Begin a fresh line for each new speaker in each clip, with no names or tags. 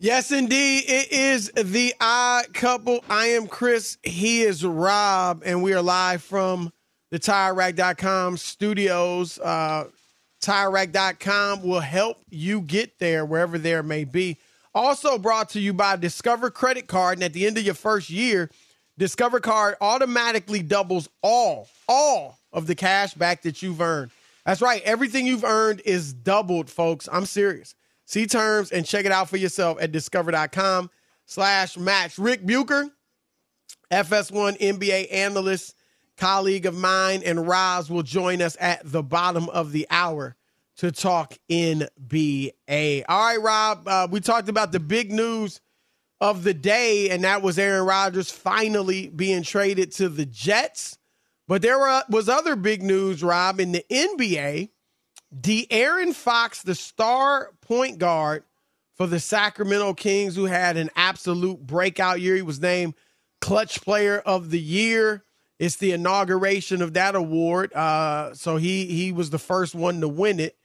Yes, indeed. It is the odd couple. I am Chris. He is Rob, and we are live from the TireRack.com studios. Uh, TireRack.com will help you get there wherever there may be. Also brought to you by Discover Credit Card. And at the end of your first year, Discover Card automatically doubles all, all of the cash back that you've earned. That's right. Everything you've earned is doubled, folks. I'm serious. See terms and check it out for yourself at discover.com slash match. Ric Bucher, FS1 NBA analyst, colleague of mine, and Roz will join us at the bottom of the hour to talk NBA. All right, Rob, uh, we talked about the big news of the day, and that was Aaron Rodgers finally being traded to the Jets. But there were, was other big news, Rob, in the NBA. De'Aaron Fox, the star point guard for the Sacramento Kings, who had an absolute breakout year. He was named Clutch Player of the Year. It's the inauguration of that award. Uh, so he he was the first one to win it,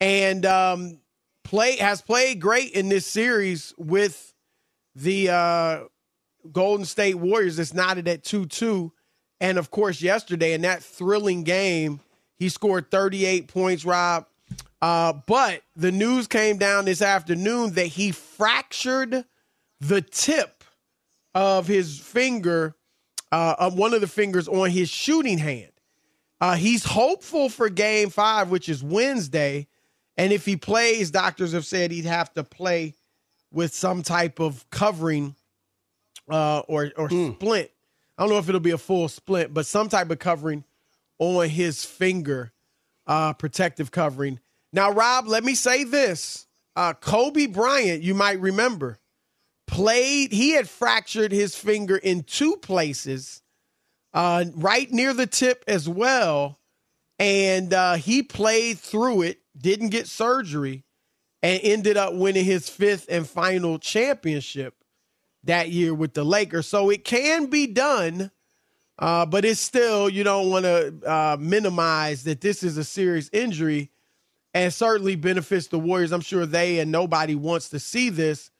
and um, play has played great in this series with the uh, Golden State Warriors. It's knotted at two two, and of course yesterday in that thrilling game he scored 38 points, Rob. Uh, but the news came down this afternoon that he fractured the tip of his finger, uh, of one of the fingers on his shooting hand. Uh, he's hopeful for game five, which is Wednesday. And if he plays, doctors have said he'd have to play with some type of covering uh, or, or mm. splint. I don't know if it'll be a full splint, but some type of covering on his finger, uh, protective covering. Now, Rob, let me say this. Uh, Kobe Bryant, you might remember, played, he had fractured his finger in two places, uh, right near the tip as well. And uh, he played through it, didn't get surgery, and ended up winning his fifth and final championship that year with the Lakers. So it can be done. Uh, but it's still, you don't want to uh, minimize that this is a serious injury and certainly benefits the Warriors. I'm sure they and nobody wants to see this,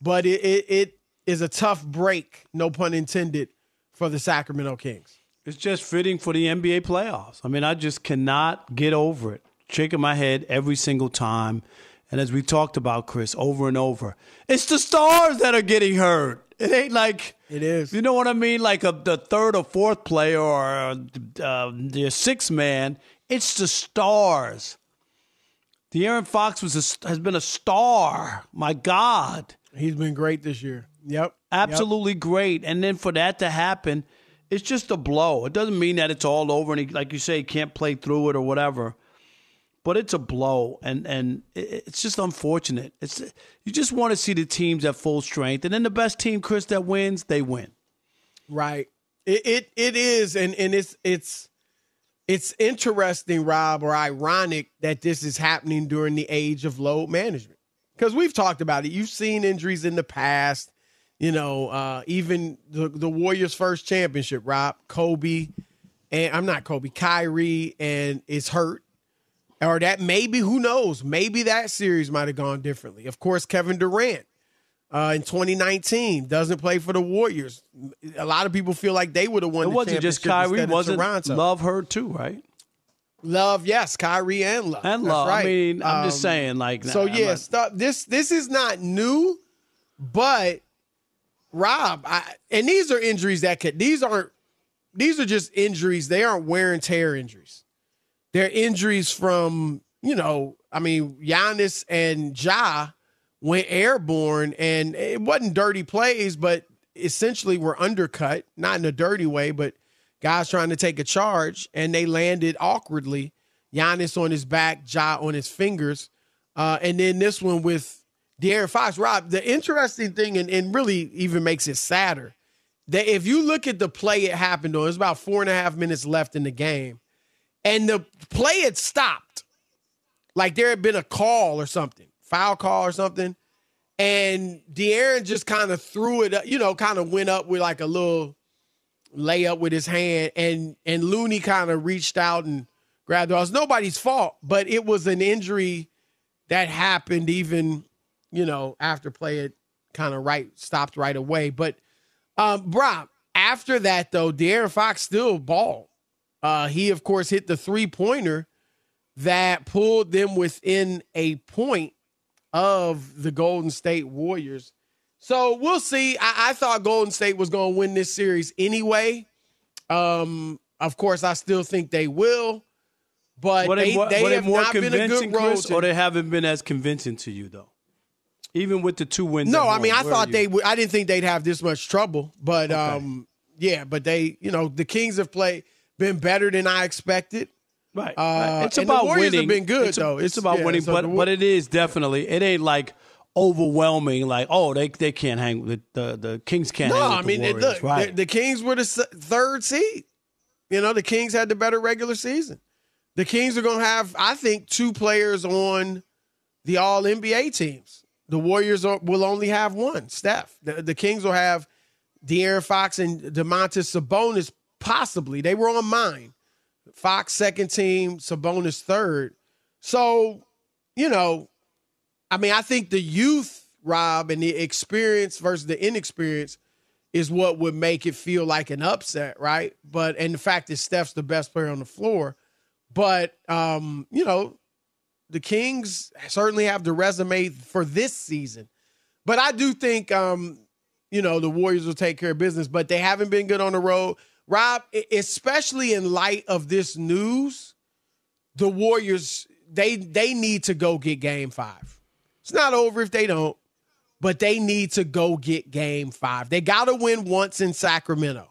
but it, it, it is a tough break, no pun intended, for the Sacramento Kings.
It's just fitting for the NBA playoffs. I mean, I just cannot get over it. Shaking my head every single time. And as we talked about, Chris, over and over, it's the stars that are getting hurt. It ain't like
it is.
You know what I mean? Like a, the third or fourth player or uh, the sixth man. It's the stars. De'Aaron Fox was a, has been a star. My God,
he's been great this year. Yep,
absolutely
yep.
great. And then for that to happen, it's just a blow. It doesn't mean that it's all over and he, like you say, he can't play through it or whatever. But it's a blow, and and it's just unfortunate. It's you just want to see the teams at full strength, and then the best team, Chris, that wins, they win.
Right. It it, it is, and and it's it's it's interesting, Rob, or ironic that this is happening during the age of load management. Because we've talked about it. You've seen injuries in the past. You know, uh, even the, the Warriors' first championship, Rob, Kobe, and I'm not Kobe, Kyrie, and is hurt. Or that maybe, who knows? Maybe that series might have gone differently. Of course, Kevin Durant uh, in 2019 doesn't play for the Warriors. A lot of people feel like they would have won.
It wasn't just Kyrie. Wasn't Toronto. Love her too, right?
Love, yes, Kyrie and Love
and Love. Right. I mean, I'm um, just saying, like,
so nah, yeah, stuff. This this is not new, but Rob, I, and these are injuries that could. These aren't. These are just injuries. They aren't wear and tear injuries. They're injuries from you know. I mean, Giannis and Ja went airborne, and it wasn't dirty plays, but essentially were undercut, not in a dirty way, but guys trying to take a charge, and they landed awkwardly. Giannis on his back, Ja on his fingers, uh, and then this one with De'Aaron Fox. Rob, the interesting thing, and, and really even makes it sadder, that if you look at the play it happened on, it's about four and a half minutes left in the game, and the play had stopped, like there had been a call or something foul call or something. And De'Aaron just kind of threw it up, you know, kind of went up with like a little layup with his hand. And and Looney kind of reached out and grabbed it. It was nobody's fault, but it was an injury that happened even, you know, after play it kind of right stopped right away. But um Brock, after that though, De'Aaron Fox still balled. Uh, he of course hit the three pointer that pulled them within a point of the Golden State Warriors. So we'll see. I, I thought Golden State was going to win this series anyway. Um, of course, I still think they will, but they, they, they have not been a good road.
Chris, or they haven't been as convincing to you, though. Even with the two wins.
No, I mean, I thought they would. I didn't think they'd have this much trouble, but okay. um, yeah, but they, you know, the Kings have played been better than I expected.
Right. Uh, It's about winning.
Warriors have been good
it's
though.
It's, it's about yeah, winning, so but but it is definitely it ain't like overwhelming. Like oh they they can't hang the the, the Kings can't. No, I mean Warriors, look, right.
the, the, Kings were the third seed. You know the Kings had the better regular season. The Kings are going to have I think two players on the All NBA teams. The Warriors are, will only have one, Steph. The, the Kings will have De'Aaron Fox and Domantas Sabonis possibly. They were on mine. Fox second team, Sabonis third. So, you know, I mean, I think the youth, Rob, and the experience versus the inexperience is what would make it feel like an upset, right? But and the fact that Steph's the best player on the floor. But um, you know, the Kings certainly have the resume for this season. But I do think um, you know, the Warriors will take care of business, but they haven't been good on the road. Rob, especially in light of this news, the Warriors they they need to go get game 5. It's not over if they don't, but they need to go get game 5. They got to win once in Sacramento.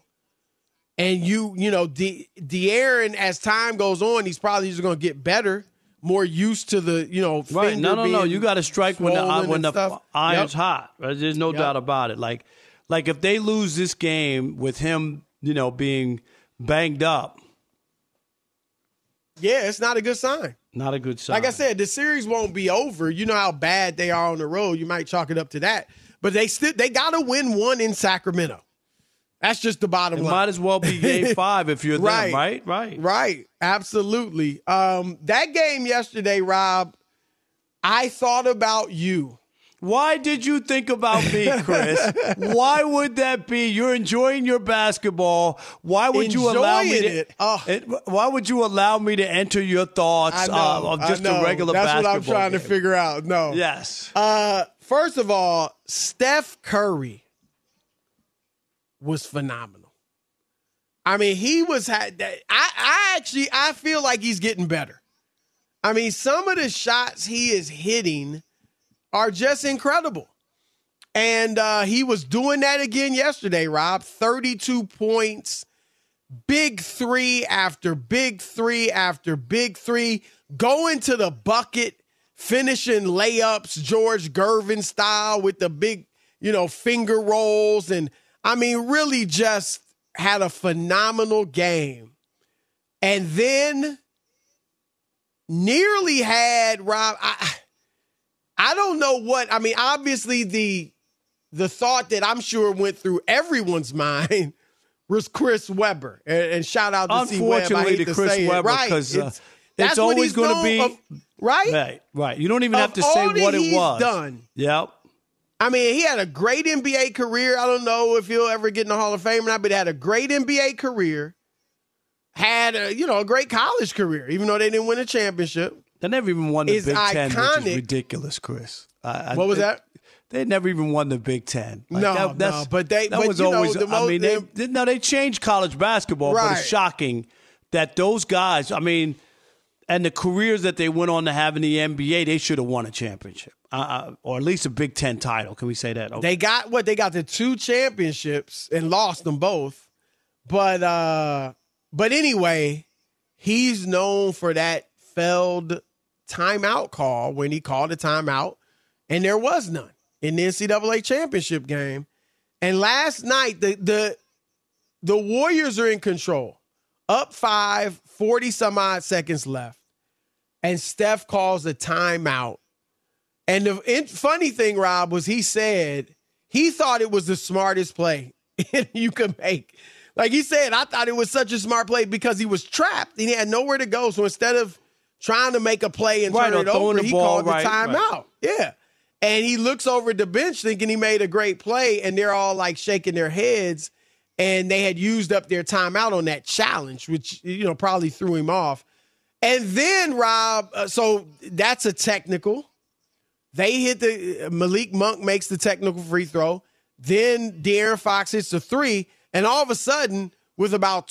And you, you know, De- De'Aaron, as time goes on, he's probably just going to get better, more used to the, you know,
right. No, no, no. You got to strike when the when the stuff. iron's yep. hot. There's no yep. doubt about it. Like, like if they lose this game with him you know, being banged up.
Yeah, it's not a good sign.
Not a good sign.
Like I said, the series won't be over. You know how bad they are on the road. You might chalk it up to that. But they still they gotta win one in Sacramento. That's just the bottom
it
line.
Might as well be game five if you're right, them, right?
Right. Right. Absolutely. Um, that game yesterday, Rob, I thought about you
Why did you think about me, Chris? Why would that be? You're enjoying your basketball. Why would you allow me to?
it. Oh.
it- why would you allow me to enter your thoughts
know,
uh, of just a regular
That's
basketball?
That's what I'm trying to figure out. No.
Yes.
Uh, first of all, Steph Curry was phenomenal. I mean, he was. Had, I, I actually, I feel like he's getting better. I mean, some of the shots he is hitting are just incredible. And uh, he was doing that again yesterday, Rob. 32 points, big three after big three after big three, going to the bucket, finishing layups, George Gervin style with the big, you know, finger rolls. And I mean, really just had a phenomenal game. And then nearly had Rob. I, I don't know what I mean. Obviously, the the thought that I'm sure went through everyone's mind was Chris Webber, and, and shout out to C Webb. I
Unfortunately, to
to
Chris. Webber,
right?
'cause, uh,
it's,
it's always gonna be-
of, right.
Right. Right. You don't even have to say what it was.
done.
Yep.
I mean, he had a great NBA career. I don't know if he'll ever get in the Hall of Fame or not, but he had a great NBA career. Had a, you know a great college career, even though they didn't win a championship.
They never even won the
Is
Big Ten, which is ridiculous, Chris. I, I-
What was that?
They never even won the Big Ten. Like,
No,
that- that's-
no, but they-
that
but,
was
you know,
always.
the
I mean, they,
the-
they- no, they changed college basketball, but it's shocking that those guys. I mean, and the careers that they went on to have in the NBA, they should have won a championship, uh, uh, or at least a Big Ten title. Can we say that? Okay.
They got what they got the two championships and lost them both. But uh but anyway, he's known for that failed timeout call when he called a timeout and there was none in the NCAA championship game. And last night the the the Warriors are in control. Up 5, 40 some odd seconds left. And Steph calls a timeout. And the funny thing, Rob, was he said he thought it was the smartest play you could make. Like he said, I thought it was such a smart play because he was trapped and he had nowhere to go. So instead of trying to make a play and
Right,
turn it over, he
ball,
called
right,
the
right.
timeout. Yeah. And he looks over at the bench thinking he made a great play, and they're all like shaking their heads. And they had used up their timeout on that challenge, which, you know, probably threw him off. And then, Rob, uh, so that's a technical. They hit the Malik Monk makes the technical free throw. Then De'Aaron Fox hits the three. And all of a sudden, with about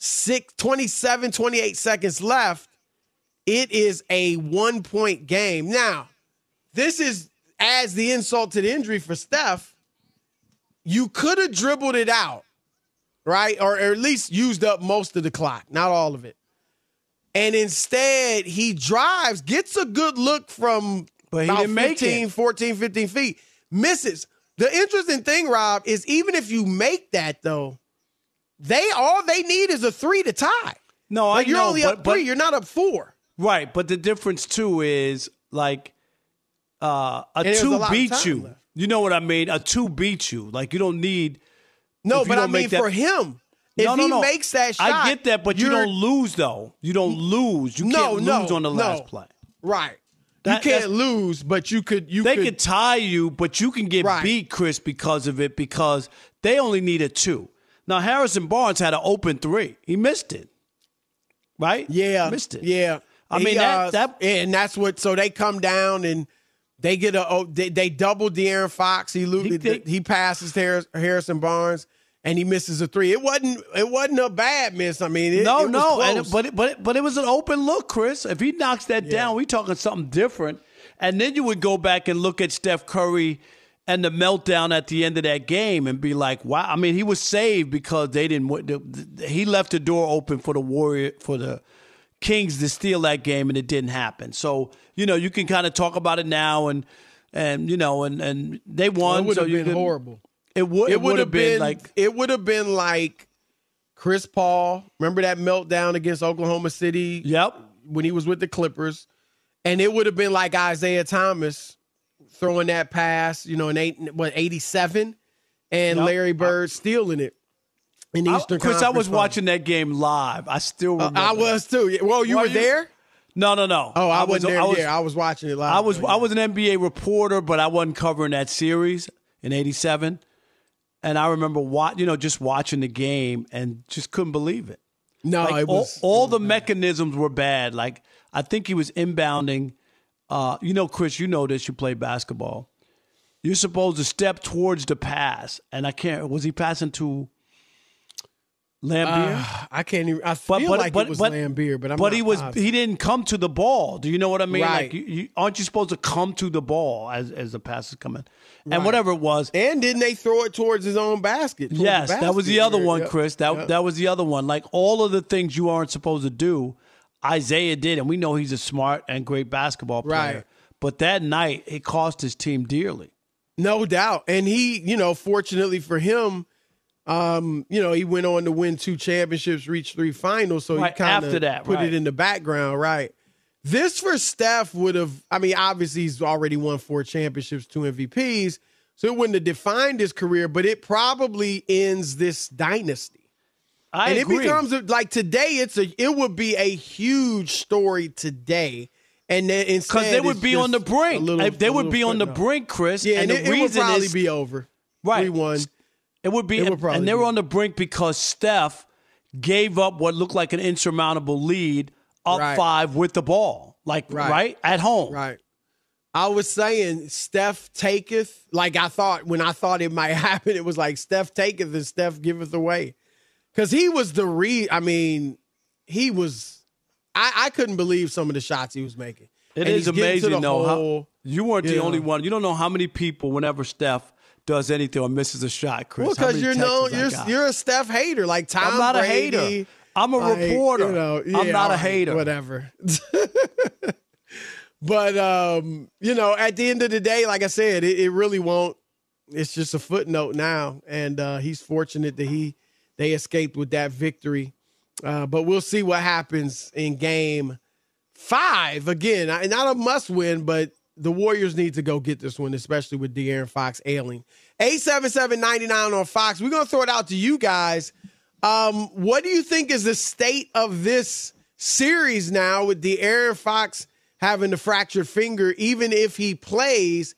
26, 27, 28 seconds left, it is a one point game. Now, this is as the insult to the injury for Steph. You could have dribbled it out, right? Or, or at least used up most of the clock, not all of it. And instead, he drives, gets a good look from
But he
about
didn't
15,
it.
14, 15 feet, misses. The interesting thing, Rob, is even if you make that, though, they all they need is a three to tie.
no,
Like
I
you're
know,
only
but,
up
but-
three, you're not up four.
Right, but the difference too is like uh, a
there's a
two
of
beats you.
left.
You know what I mean? A two beats you. Like you don't need.
No, but I mean
that-
for him, if
no, no,
he
no.
makes that shot,
I get that, but you don't lose though. You don't lose. You
No,
can't
no,
lose on the last play.
Right.
That-
you can't lose, but you could. You
They
could.
could tie you, but you can get
Right.
beat, Chris, because of it. Because they only need a two. Now Harrison Barnes had an open three. He missed it. Right?
yeah,
missed it.
Yeah.
I
He,
mean, that-
uh,
that-
and that's what. So they come down and they get a. Oh, they, they double De'Aaron Fox. He
He-
he,
they-
passes Harrison Barnes and he misses a three. It wasn't. It wasn't a bad miss. I mean, it,
no,
it was
no, and but it, but it, but it was an open look, Chris. If he knocks that down, we talking something different. And then you would go back and look at Steph Curry and the meltdown at the end of that game and be like, wow. I mean, he was saved because they didn't. He left the door open for the Warrior for the Kings to steal that game, and it didn't happen. So you know, you can kind of talk about it now, and and you know, and and they won.
it would
so
have been horrible.
It would.
It would have been,
like
It would have been like Chris Paul. Remember that meltdown against Oklahoma City?
Yep.
when he was with the Clippers, and it would have been like Isiah Thomas throwing that pass, you know, in eight what eighty seven, and
Yep.
Larry Bird stealing it in the
I-
Eastern
Chris, I was
Finals.
watching that game live. I still
Uh. I was too. Well, you
Were
were
you?
there.
No, no, no.
Oh, I,
was,
wasn't there.
I was,
yeah, I was watching it live.
I was
though,
I was an NBA reporter, but I wasn't covering that series in '87. And I remember, what you know, just watching the game and just couldn't believe it.
no,
Like
it was
all, all the mechanisms were bad. Like I think he was inbounding. Uh, you know, Chris, you know this. You play basketball. You're supposed to step towards the pass, and I can't. Was he passing to Laimbeer?
Uh, I can't even. I feel like it was Laimbeer, but I'm
but he was
positive.
he didn't come to the ball. Do you know what I mean?
Right.
Like, you, you, aren't you supposed to come to the ball as as the pass is coming? And
Right.
whatever it was,
And didn't they throw it towards his own basket?
yes, that was the other one,
yeah,
Chris. That
yeah.
that was the other one. Like all of the things you aren't supposed to do, Isaiah did, and we know he's a smart and great basketball player.
Right.
But that night, it cost his team dearly.
No doubt. And he, you know, fortunately for him, um, you know, he went on to win two championships, reach three finals. So
Right,
he kind of put
right.
it in the background, right? This for Steph would have, I mean, obviously he's already won four championships, two MVPs. So it wouldn't have defined his career, but it probably ends this dynasty.
I
and
agree.
it becomes a, like today, it's a it would be a huge story today. And then instead,
because they would be on the brink.
little-
If they would be on the brink, Chris.
Yeah, and,
the
it, it would probably
is,
be over.
Right.
Three one.
It would be,
It would
and they were on the brink because Steph gave up what looked like an insurmountable lead, up
Right.
five with the ball, like right,
Right.
at home.
Right. I was saying Steph taketh. Like I thought when I thought it might happen, it was like Steph taketh and Steph giveth away. Cause he was the re I mean, he was I, I couldn't believe some of the shots he was making.
It
And
is
he's getting to
amazing, though. How, you weren't the
know.
only one. You don't know how many people, whenever Steph does anything or misses a shot, Chris.
Well, because you're you're you're a Steph hater, like Tom.
I'm not a hater. I'm a
like,
reporter.
You know,
I'm
yeah,
not a hater.
Whatever. but um, you know, at the end of the day, like I said, it, it really won't. It's just a footnote now, and uh, he's fortunate that he they escaped with that victory. Uh, but we'll see what happens in game five again. Not a must win, but the Warriors need to go get this one, especially with De'Aaron Fox ailing. 877-99 on Fox. We're gonna throw it out to you guys. Um, what do you think is the state of this series now with De'Aaron Fox having the fractured finger, even if he plays?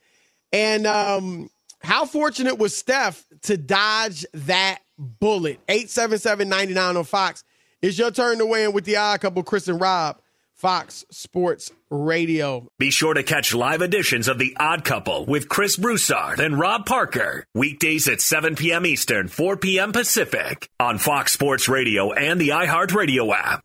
And um, how fortunate was Steph to dodge that bullet? 877-99 on Fox. It's your turn to win with the odd couple, Chris and Rob, Fox Sports Radio.
Be sure to catch live editions of The Odd Couple with Chris Broussard and Rob Parker. Weekdays at 7 p.m. Eastern, 4 p.m. Pacific on Fox Sports Radio and the iHeartRadio app.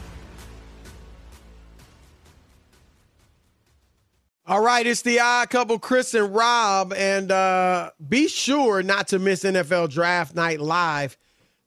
All right, it's the odd couple, Chris and Rob, and uh, be sure not to miss NFL Draft Night live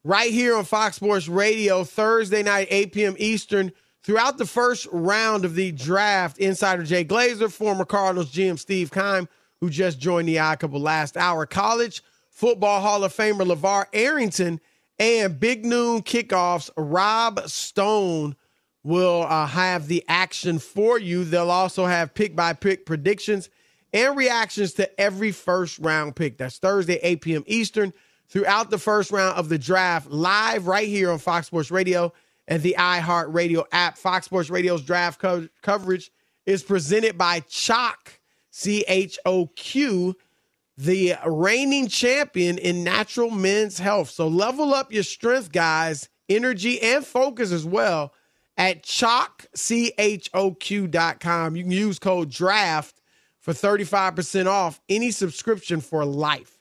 right here on Fox Sports Radio Thursday night, 8 p.m. Eastern. Throughout the first round of the draft, insider Jay Glazer, former Cardinals GM Steve Keim, who just joined the odd couple last hour, college football Hall of Famer LeVar Arrington, and Big Noon kickoffs, Rob Stone will uh, have the action for you. They'll also have pick by pick predictions and reactions to every first round pick. That's Thursday, 8 p.m. Eastern, throughout the first round of the draft, live right here on Fox Sports Radio and the iHeartRadio app. Fox Sports Radio's draft co- coverage is presented by Choq, C H O Q, the reigning champion in natural men's health. So level up your strength, guys, energy, and focus as well at Choq, C-H-O-Q.com. You can use code DRAFT for 35% off any subscription for life.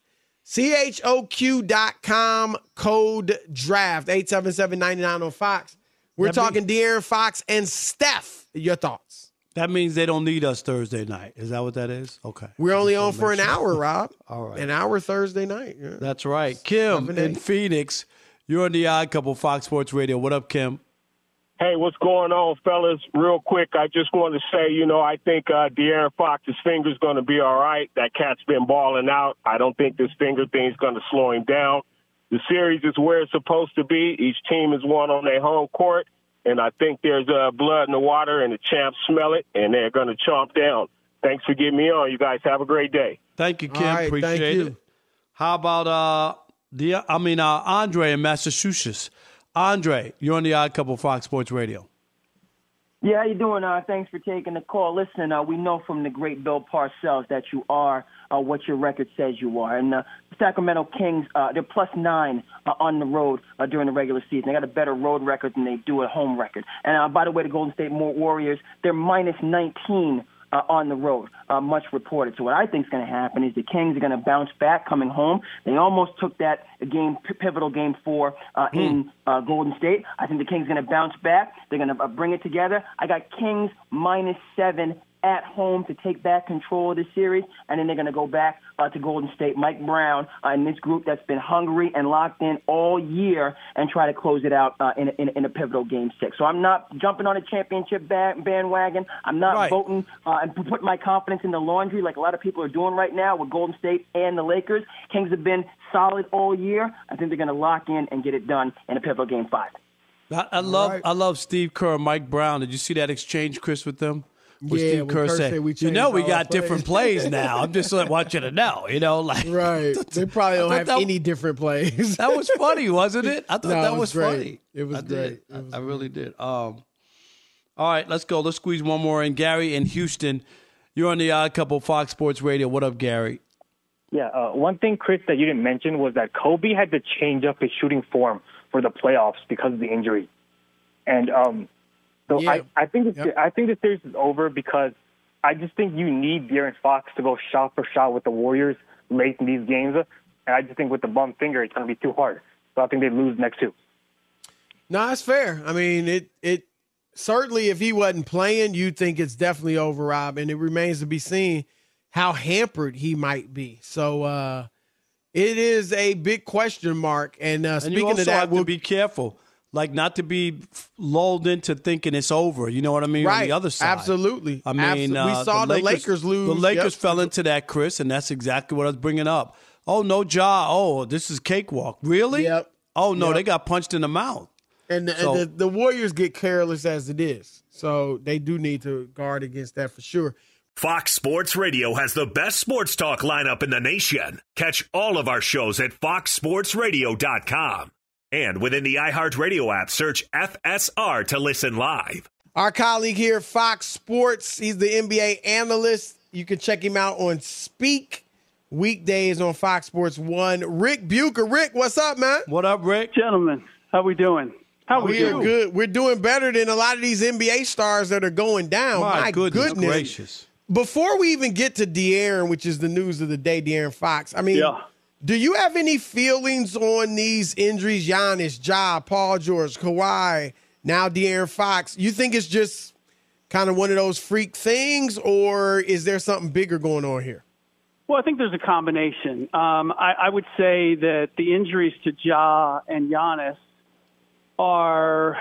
C-H-O-Q.com, code DRAFT, 877-99 on Fox. We're
That
talking De'Aaron Fox and Steph. Your thoughts?
That means they don't need us Thursday night. Is that what that is? Okay.
We're only on for an
sure.
hour, Rob.
All right.
An hour Thursday night. Yeah.
That's right. Kim in. Phoenix. You're on the Odd Couple Fox Sports Radio. What up, Kim?
Hey, what's going on, fellas? Real quick, I just want to say, you know, I think uh, De'Aaron Fox's finger's going to be all right. That cat's been balling out. I don't think this finger thing's going to slow him down. The series is where it's supposed to be. Each team is won on their home court, and I think there's uh, blood in the water, and the champs smell it, and they're going to chomp down. Thanks for getting me on. You guys have a great day.
Thank you, Kim.
right, thank
Appreciate
you.
it. How about uh the I mean uh Andre in Massachusetts. Andre, you're on the Odd Couple Fox Sports Radio.
Yeah, how you doing? Uh, thanks for taking the call. Listen, uh, we know from the great Bill Parcells that you are uh, what your record says you are. And uh, the Sacramento Kings, uh, they're plus nine uh, on the road uh, during the regular season. They got a better road record than they do a home record. And uh, by the way, the Golden State Warriors, they're minus 19 uh, on the road, uh, much reported. So what I think is going to happen is the Kings are going to bounce back coming home. They almost took that game, p- pivotal game four uh, in uh, Golden State. I think the Kings are going to bounce back. They're going to uh, bring it together. I got Kings minus seven at home to take back control of the series, and then they're going to go back uh, to Golden State. Mike Brown uh, and this group that's been hungry and locked in all year and try to close it out uh, in, a, in, a, in a pivotal game six. So I'm not jumping on a championship bandwagon. I'm not
Right.
voting uh, and putting my confidence in the laundry like a lot of people are doing right now with Golden State and the Lakers. Kings have been solid all year. I think they're going to lock in and get it done in a pivotal game five.
I, I love I love Steve Kerr Mike Brown. Did you see that exchange, Chris, with them? Where
Yeah,
Steve
when
Kerr
Kerr
said,
said we
"You know, we got
our
different
plays."
plays now. I'm just like, want you to know, you know, like
Right. They probably don't have
that-
any different plays.
that was funny, wasn't it? I thought
No,
that was,
was great.
funny.
It was
I did.
great. It
I-
was
I, really did. Um, all right, let's go. Let's squeeze one more in. Gary in Houston, you're on the Odd Couple Fox Sports Radio. What up, Gary?
Yeah, uh, one thing, Chris, that you didn't mention was that Kobe had to change up his shooting form for the playoffs because of the injury, and um, so
Yeah.
I, I think this,
Yep.
I think the series is over because I just think you need De'Aaron Fox to go shot for shot with the Warriors late in these games, and I just think with the bum finger it's going to be too hard. So I think they lose next two.
No, that's fair. I mean, it it certainly if he wasn't playing, you'd think it's definitely over, Rob, and it remains to be seen how hampered he might be. So uh it is a big question mark. And uh
And
speaking
you also
of that,
have to be careful, like not to be lulled into thinking it's over. You know what I mean? On the other side,
Absolutely.
I mean,
Abso- we
uh,
saw the Lakers lose.
The Lakers
Yep.
fell into that, Chris, and that's exactly what I was bringing up. Oh no, Ja. Oh, this is cakewalk. Really?
Yep.
Oh no,
Yep.
they got punched in the mouth.
and, the,
So-
and the, the Warriors get careless as it is. So they do need to guard against that for sure.
Fox Sports Radio has the best sports talk lineup in the nation. Catch all of our shows at foxsportsradio.com. And within the iHeartRadio app, search FSR to listen live.
Our colleague here, Fox Sports, he's the NBA analyst. You can check him out on Speak weekdays on Fox Sports One. Ric Bucher. Ric, what's up, man?
What up, Ric?
Gentlemen, how we doing? How we,
we are
doing?
good. We're doing better than a lot of these NBA stars that are going down.
My,
My
goodness,
goodness.
gracious.
Before we even get to De'Aaron, which is the news of the day, De'Aaron Fox. I mean,
Yeah.
Do you have any feelings on these injuries? Giannis, Ja, Paul George, Kawhi, now De'Aaron Fox. You think it's just kind of one of those freak things, or is there something bigger going on here?
Well, I think there's a combination. Um, I, I would say that the injuries to Ja and Giannis are,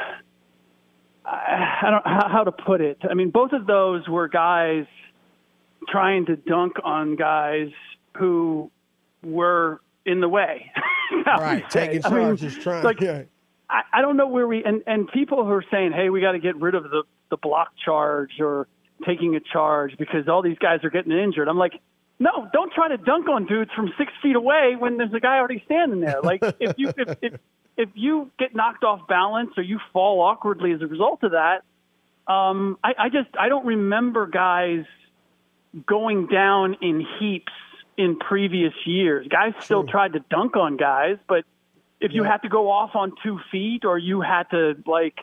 I I don't how, how to put it. I mean, both of those were guys trying to dunk on guys who were in the way.
Right,
say.
taking
I mean,
charge is trying.
like,
yeah.
I, I don't know where we and and people who are saying, "Hey, we got to get rid of the the block charge or taking a charge because all these guys are getting injured." I'm like, no, don't try to dunk on dudes from six feet away when there's a guy already standing there. Like if you if, if if you get knocked off balance or you fall awkwardly as a result of that, um, I, I just I don't remember guys going down in heaps in previous years. Guys still tried to dunk on guys, but if you had to go off on two feet or you had to like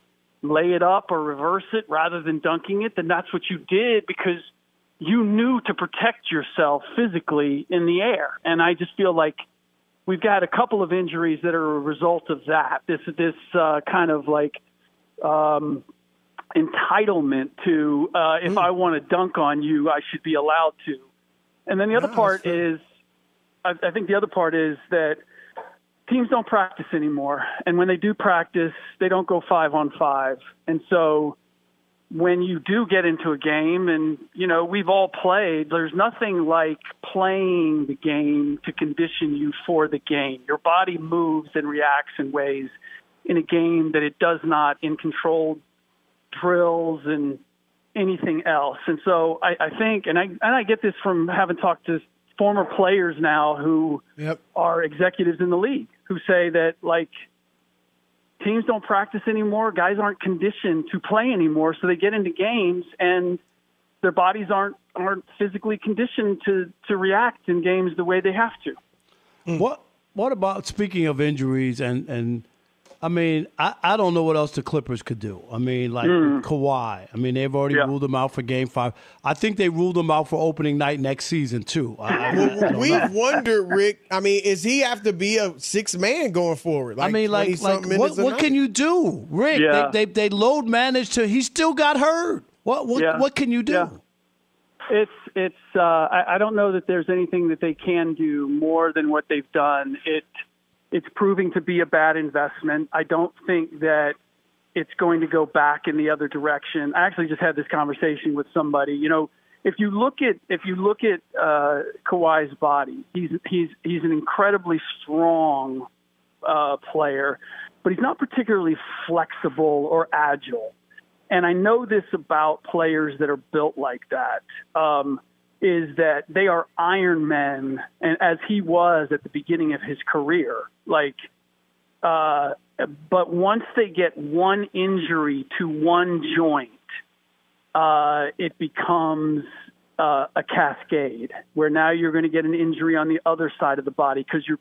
lay it up or reverse it rather than dunking it, then that's what you did because you knew to protect yourself physically in the air. And I just feel like we've got a couple of injuries that are a result of that. This this uh, kind of like um, entitlement to uh, if I want to dunk on you, I should be allowed to. And then the other ah,
No,
part
that's
is, I, I think the other part is that teams don't practice anymore, and when they do practice, they don't go five on five, and so when you do get into a game and you know we've all played there's nothing like playing the game to condition you for the game. Your body moves and reacts in ways in a game that it does not in controlled drills and anything else and so i, I think and i and i get this from having talked to former players now who
Yep.
are executives in the league who say that like teams don't practice anymore. Guys aren't conditioned to play anymore, so they get into games and their bodies aren't aren't physically conditioned to to react in games the way they have to.
What What about speaking of injuries and and I mean I, I don't know what else the Clippers could do. I mean like
Mm.
Kawhi. I mean they've already ruled him out for Game Five. I think they ruled him out for opening night next season too. I, I- I
We've
know.
wondered, Ric. I mean, is he have to be a six man going forward?
Like I mean, like, like what, what can you do, Ric?
Yeah.
They, they they load managed to. He still got hurt. What what
Yeah.
what can you do?
Yeah. It's it's. Uh, I, I don't know that there's anything that they can do more than what they've done. It it's proving to be a bad investment. I don't think that it's going to go back in the other direction. I actually just had this conversation with somebody. You know, if you look at if you look at uh, Kawhi's body, he's he's he's an incredibly strong uh, player, but he's not particularly flexible or agile. And I know this about players that are built like that. Um, is that they are Iron Men, and as he was at the beginning of his career, like uh, but once they get one injury to one joint, uh, it becomes uh, a cascade where now you're going to get an injury on the other side of the body because you're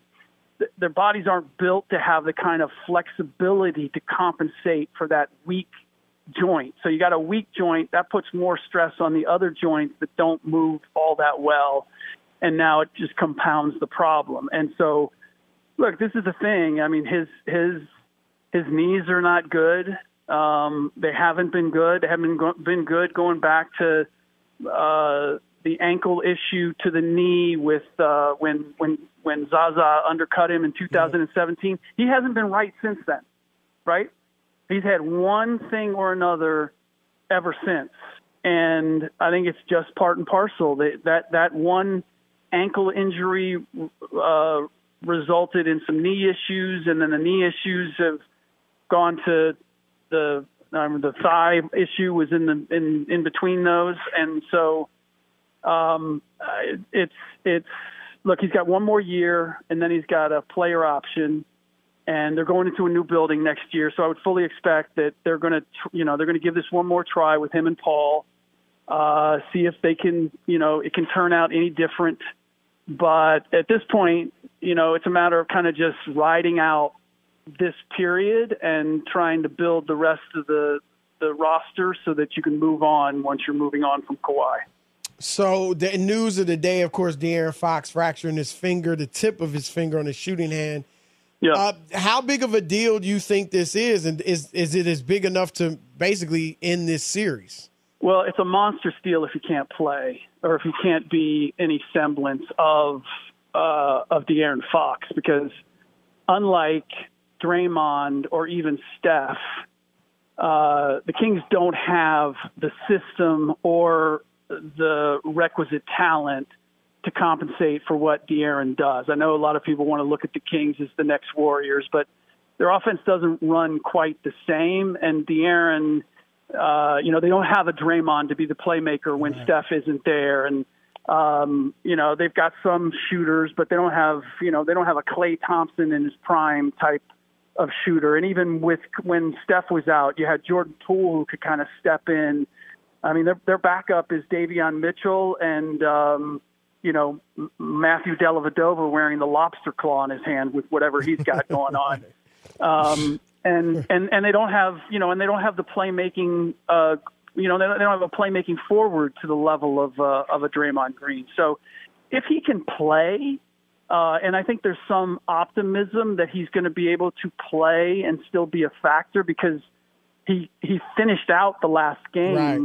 th- their bodies aren't built to have the kind of flexibility to compensate for that weak joint. So you got a weak joint that puts more stress on the other joints that don't move all that well, and now it just compounds the problem. And so, look, this is the thing. I mean, his his his knees are not good. Um, they haven't been good. They haven't been, good going back to uh, the ankle issue to the knee with uh, when when when Zaza undercut him in 2017. He hasn't been right since then, right? He's had one thing or another ever since, and I think it's just part and parcel. That that that one ankle injury uh, resulted in some knee issues, and then the knee issues have gone to the um, the thigh issue was in the in in between those, and so um, it's it's look he's got one more year, and then he's got a player option, and they're going into a new building next year, so I would fully expect that they're going to you know they're going to give this one more try with him and Paul. Uh, see if they can, you know, it can turn out any different. But at this point, you know, it's a matter of kind of just riding out this period and trying to build the rest of the the roster so that you can move on once you're moving on from Kawhi.
So the news of the day, of course, De'Aaron Fox fracturing his finger, the tip of his finger on his shooting hand.
Yeah.
Uh, how big of a deal do you think this is, and is is it as big enough to basically end this series?
Well, it's a monster steal if you can't play or if you can't be any semblance of uh, of De'Aaron Fox, because unlike Draymond or even Steph, uh, the Kings don't have the system or the requisite talent to compensate for what De'Aaron does. I know a lot of people want to look at the Kings as the next Warriors, but their offense doesn't run quite the same. And De'Aaron, uh, you know, they don't have a Draymond to be the playmaker when right. Steph isn't there, and um, you know they've got some shooters, but they don't have, you know, they don't have a Klay Thompson in his prime type of shooter. And even with when Steph was out, you had Jordan Poole who could kind of step in. I mean, their their backup is Davion Mitchell and um, you know Matthew Dellavedova wearing the lobster claw in his hand with whatever he's got going on. Um, and and and they don't have you know and they don't have the playmaking uh, you know they don't, they don't have a playmaking forward to the level of uh, of a Draymond Green. So if he can play uh, and I think there's some optimism that he's going to be able to play and still be a factor because he he finished out the last game right.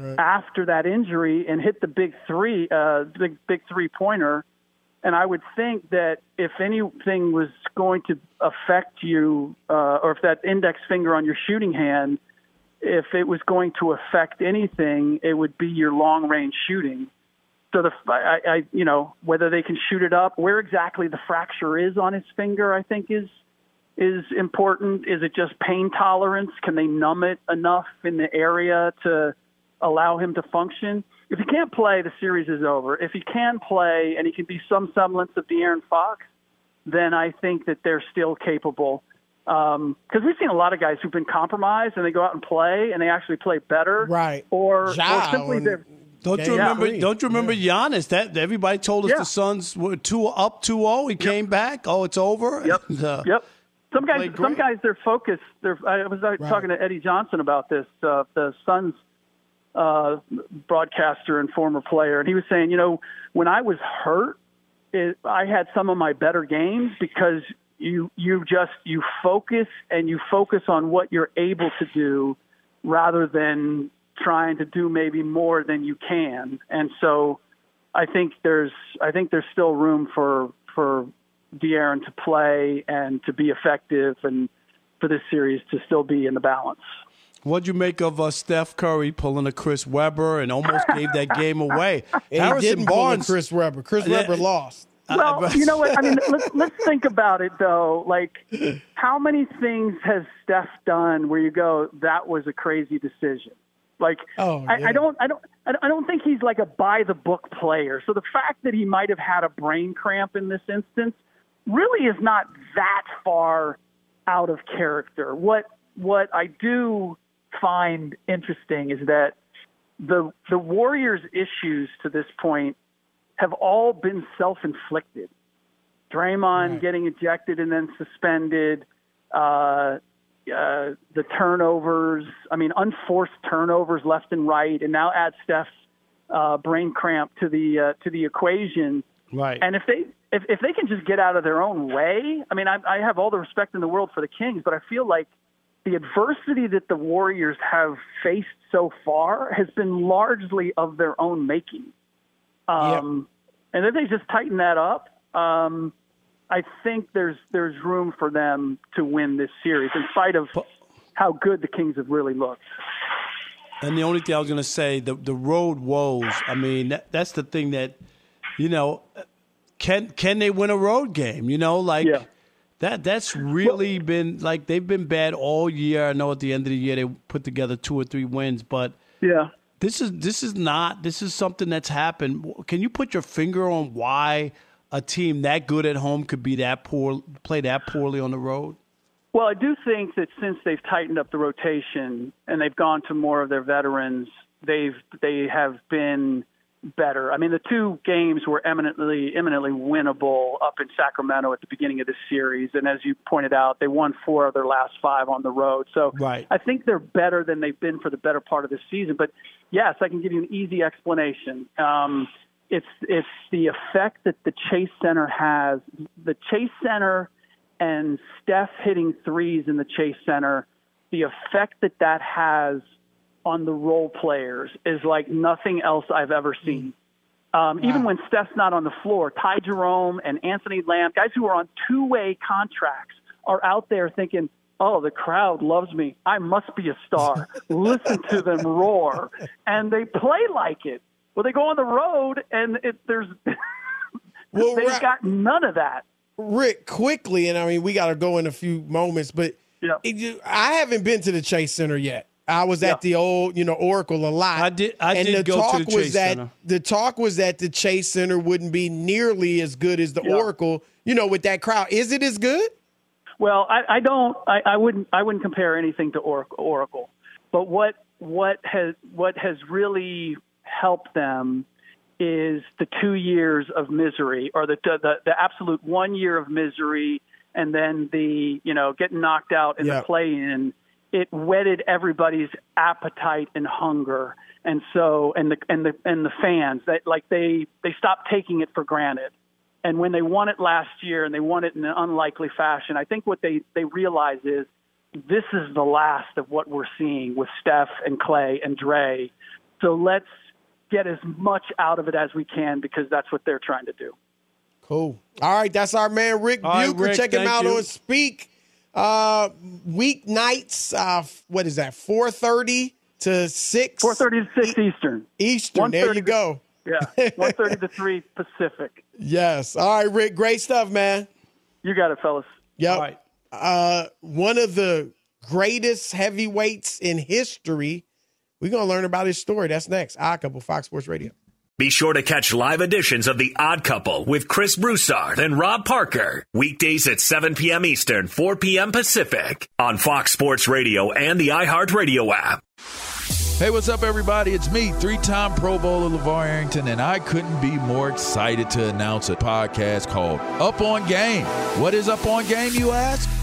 Right. after that injury and hit the big three, uh, big big three pointer. And I would think that if anything was going to affect you, uh, or if that index finger on your shooting hand, if it was going to affect anything, it would be your long range shooting so the I, I you know whether they can shoot it up, where exactly the fracture is on his finger, I think is is important. Is it just pain tolerance? Can they numb it enough in the area to allow him to function? If he can't play, the series is over. If he can play and he can be some semblance of De'Aaron Fox, then I think that they're still capable. Because um, we've seen a lot of guys who've been compromised and they go out and play and they actually play better,
right?
Or,
ja,
or simply they're
don't you remember? Yeah. Don't you remember yeah. Giannis? That everybody told us yeah. the Suns were two up 2-0. He yep. came back. Oh, it's over.
Yep. uh, yep. Some guys, some guys, they're focused. They're, I was right. talking to Eddie Johnson about this, uh, the Suns uh, broadcaster and former player, and he was saying, you know, when I was hurt, it, I had some of my better games because you you just you focus and you focus on what you're able to do rather than trying to do maybe more than you can. And so I think there's I think there's still room for for De'Aaron to play and to be effective and for this series to still be in the balance.
What'd you make of uh, Steph Curry pulling a Chris Webber and almost gave that game away?
And Harrison Barnes, Chris Webber. Chris Webber lost.
Well, you know what? I mean, let's let's think about it though. Like, how many things has Steph done where you go, that was a crazy decision? Like, oh, yeah. I, I don't, I don't, I don't think he's like a by the book player. So the fact that he might have had a brain cramp in this instance really is not that far out of character. What what I do find interesting is that the the Warriors' issues to this point have all been self inflicted. Draymond right. getting ejected and then suspended. Uh, uh, the turnovers. I mean, unforced turnovers left and right, and now add Steph's uh, brain cramp to the uh, to the equation.
Right.
And if they if if they can just get out of their own way, I mean, I, I have all the respect in the world for the Kings, but I feel like the adversity that the Warriors have faced so far has been largely of their own making. Um, yep. And if they just tighten that up, um, I think there's there's room for them to win this series in spite of how good the Kings have really looked.
And the only thing I was going to say, the the road woes. I mean, that, that's the thing that, you know, can can they win a road game? You know, like
yeah.
That. That's really well, been like they've been bad all year. I know at the end of the year they put together two or three wins, but
yeah,
this is this is not this is something that's happened. Can you put your finger on why? a team that good at home could be that poor, play that poorly on the road?
Well, I do think that since they've tightened up the rotation and they've gone to more of their veterans, they've they have been better. I mean, the two games were eminently eminently winnable up in Sacramento at the beginning of this series, and as you pointed out, they won four of their last five on the road. So
right.
I think they're better than they've been for the better part of the season. But yes, I can give you an easy explanation. Um, it's it's the effect that the Chase Center has. The Chase Center and Steph hitting threes in the Chase Center, the effect that that has on the role players is like nothing else I've ever seen. Um, Even when Steph's not on the floor, Ty Jerome and Anthony Lamb, guys who are on two way contracts, are out there thinking, oh, the crowd loves me. I must be a star. Listen to them roar. And they play like it. Well, they go on the road and it, there's
Well,
they've
Ra-
got none of that.
Ric, quickly, and I mean, we got to go in a few moments, but it I haven't been to the Chase Center yet. I was at the old, you know, Oracle a lot. I
did. I
and
did
the
go to
talk
the
was
Chase
that
Center.
the talk was that the Chase Center wouldn't be nearly as good as the Oracle. You know, with that crowd, is it as good?
Well, I, I don't. I, I wouldn't. I wouldn't compare anything to Oracle. Oracle. But what what has what has really helped them is the two years of misery, or the the, the absolute one year of misery, and then the you know getting knocked out in
Yeah.
the play in. It whetted everybody's appetite and hunger, and so and the and the and the fans that like they they stopped taking it for granted. And when they won it last year and they won it in an unlikely fashion, I think what they, they realize is this is the last of what we're seeing with Steph and Klay and Dray. So let's get as much out of it as we can because that's what they're trying to do.
Cool. All right, that's our man Ric
All right,
Bucher.
Ric,
Check him
thank
out
you.
on Speak. Uh, weeknights. Uh, what is that? Four thirty to six. Four
thirty to six Eastern.
Eastern. There you
1:30
go.
Yeah, one thirty to three Pacific.
Yes. All right, Ric. Great stuff, man.
You got it, fellas.
Yep. Uh, one of the greatest heavyweights in history. We're gonna learn about his story. That's next. I couple Fox Sports Radio.
Be sure to catch live editions of The Odd Couple with Chris Broussard and Rob Parker. Weekdays at 7 p.m. Eastern, 4 p.m. Pacific on Fox Sports Radio and the iHeartRadio app.
Hey, what's up, everybody? It's me, three time Pro Bowler LaVar Arrington, and I couldn't be more excited to announce a podcast called Up on Game. What is Up on Game, you ask?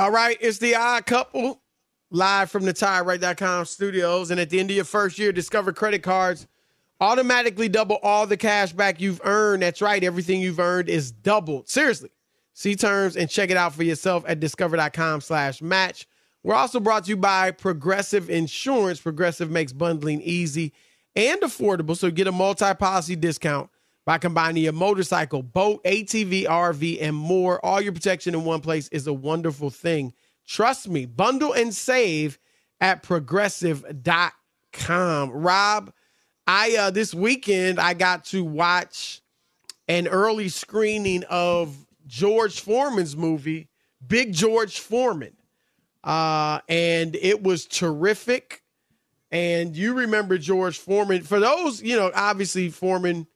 All right, it's the odd couple live from the TireRack.com studios. And at the end of your first year, Discover credit cards automatically double all the cash back you've earned. That's right, everything you've earned is doubled. Seriously. See terms and check it out for yourself at discover.com slash match. We're also brought to you by Progressive Insurance. Progressive makes bundling easy and affordable, so get a multi-policy discount by combining your motorcycle, boat, ATV, RV, and more. All your protection in one place is a wonderful thing. Trust me, bundle and save at progressive.com. Rob, I uh this weekend I got to watch an early screening of George Foreman's movie, Big George Foreman. Uh and it was terrific. And you remember George Foreman. For those, you know, obviously Foreman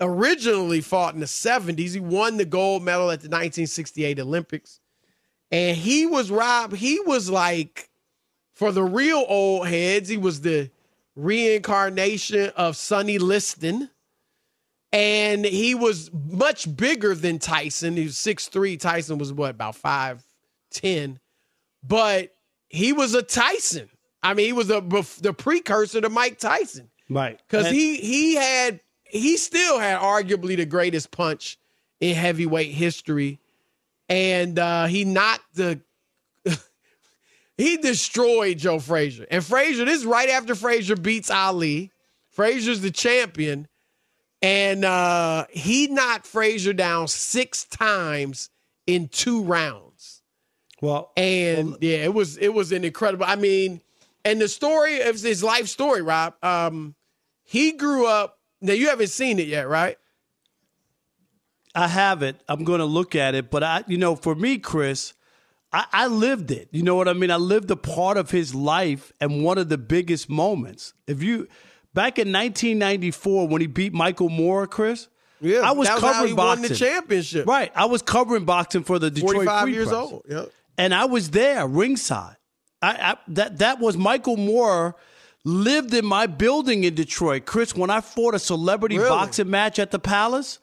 originally fought in the 70s. He won the gold medal at the 1968 Olympics. And he was Rob, he was like, for the real old heads, he was the reincarnation of Sonny Liston. And he was much bigger than Tyson. He was 6'3. Tyson was what, about 5'10. But he was a Tyson. I mean, he was a, the precursor to Mike Tyson.
Right.
Because he he had he still had arguably the greatest punch in heavyweight history. And uh, he knocked the he destroyed Joe Frazier. And Frazier, this is right after Frazier beats Ali. Frazier's the champion. And uh, he knocked Frazier down six times in two rounds.
Well,
and
well,
yeah, it was it was an incredible. I mean, and the story of his life story, Rob. Um, he grew up. Now you haven't seen it yet, right?
I have it. I'm going to look at it, but I, you know, for me, Chris, I, I lived it. You know what I mean? I lived a part of his life and one of the biggest moments. If you back in 1994 when he beat Michael Moorer, Chris.
Yeah,
I was
was
covering boxing.
the championship.
Right, I was covering boxing for the Detroit
45
Free
years
Press.
old. Yep.
and I was there ringside. I, I that that was Michael Moorer lived in my building in Detroit. Chris, when I fought a celebrity
Really?
boxing match at the Palace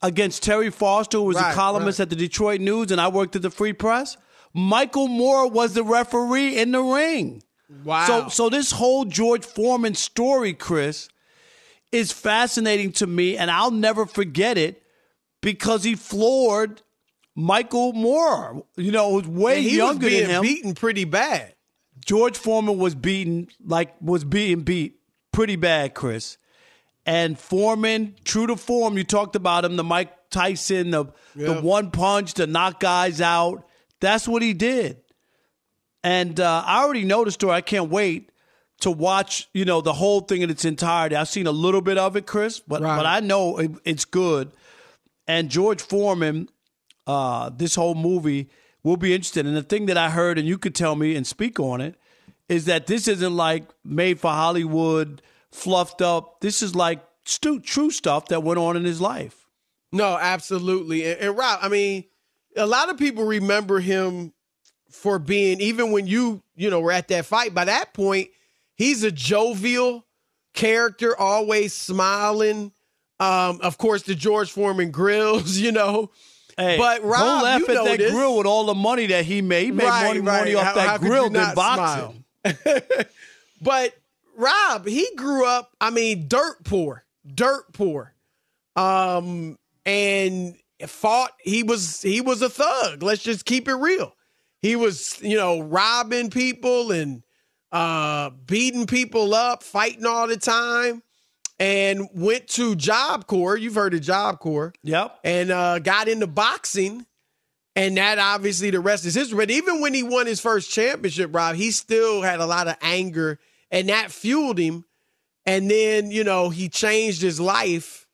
against Terry Foster, who was
Right,
a columnist at the Detroit News, and I worked at the Free Press. Michael Moorer was the referee in the ring.
Wow.
So so this whole George Foreman story, Chris, is fascinating to me, and I'll never forget it because he floored Michael Moorer. You know, who's way younger
was being
than him.
beaten pretty bad.
George Foreman was beaten like was being beat pretty bad, Chris. And Foreman, true to form, you talked about him, the Mike Tyson, the the one punch, to knock guys out. That's what he did. And uh, I already know the story. I can't wait to watch, you know, the whole thing in its entirety. I've seen a little bit of it, Chris, but
Right.
but I know it, it's good. And George Foreman, uh, this whole movie will be interesting. And the thing that I heard, and you could tell me and speak on it, is that this isn't like made for Hollywood, fluffed up. This is like stu- true stuff that went on in his life.
No, absolutely. And, and Rob, I mean, a lot of people remember him for being, even when you, you know, were at that fight, by that point, he's a jovial character, always smiling. Um, of course, the George Foreman grills, you know.
Hey,
but Rob,
don't laugh
you
at
know
that
this.
grill with all the money that he made. He made
Right,
money, money off
How-
that
how
grill than boxing.
But Rob, he grew up, I mean, dirt poor, dirt poor. Um, and fought, he was he was a thug. Let's just keep it real. he was, you know, robbing people and uh, beating people up, fighting all the time, and went to Job Corps. You've heard of Job Corps.
Yep.
And uh, got into boxing. And that obviously the rest is history. But even when he won his first championship, Rob, he still had a lot of anger, and that fueled him. And then, you know, he changed his life.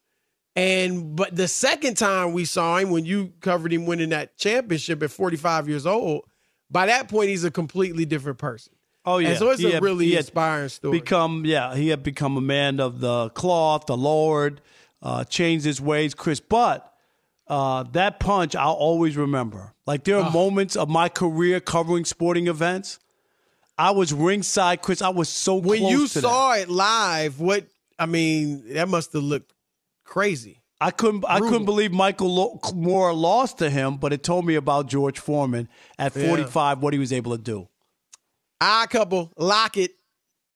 And but the second time we saw him, when you covered him winning that championship at 45 years old, by that point he's a completely different person.
Oh yeah,
And so it's
He
a
had-
really inspiring story.
Become yeah, he had become a man of the cloth, the Lord, uh, changed his ways, Chris. But uh, that punch I'll always remember. Like there are moments of my career covering sporting events. I was ringside, Chris. I was so
when you saw it live, what I mean, that must have looked crazy.
I couldn't. I couldn't believe Michael Lo- Moorer lost to him, but it told me about George Foreman at
Yeah.
45, what he was able to do.
I couple lock it.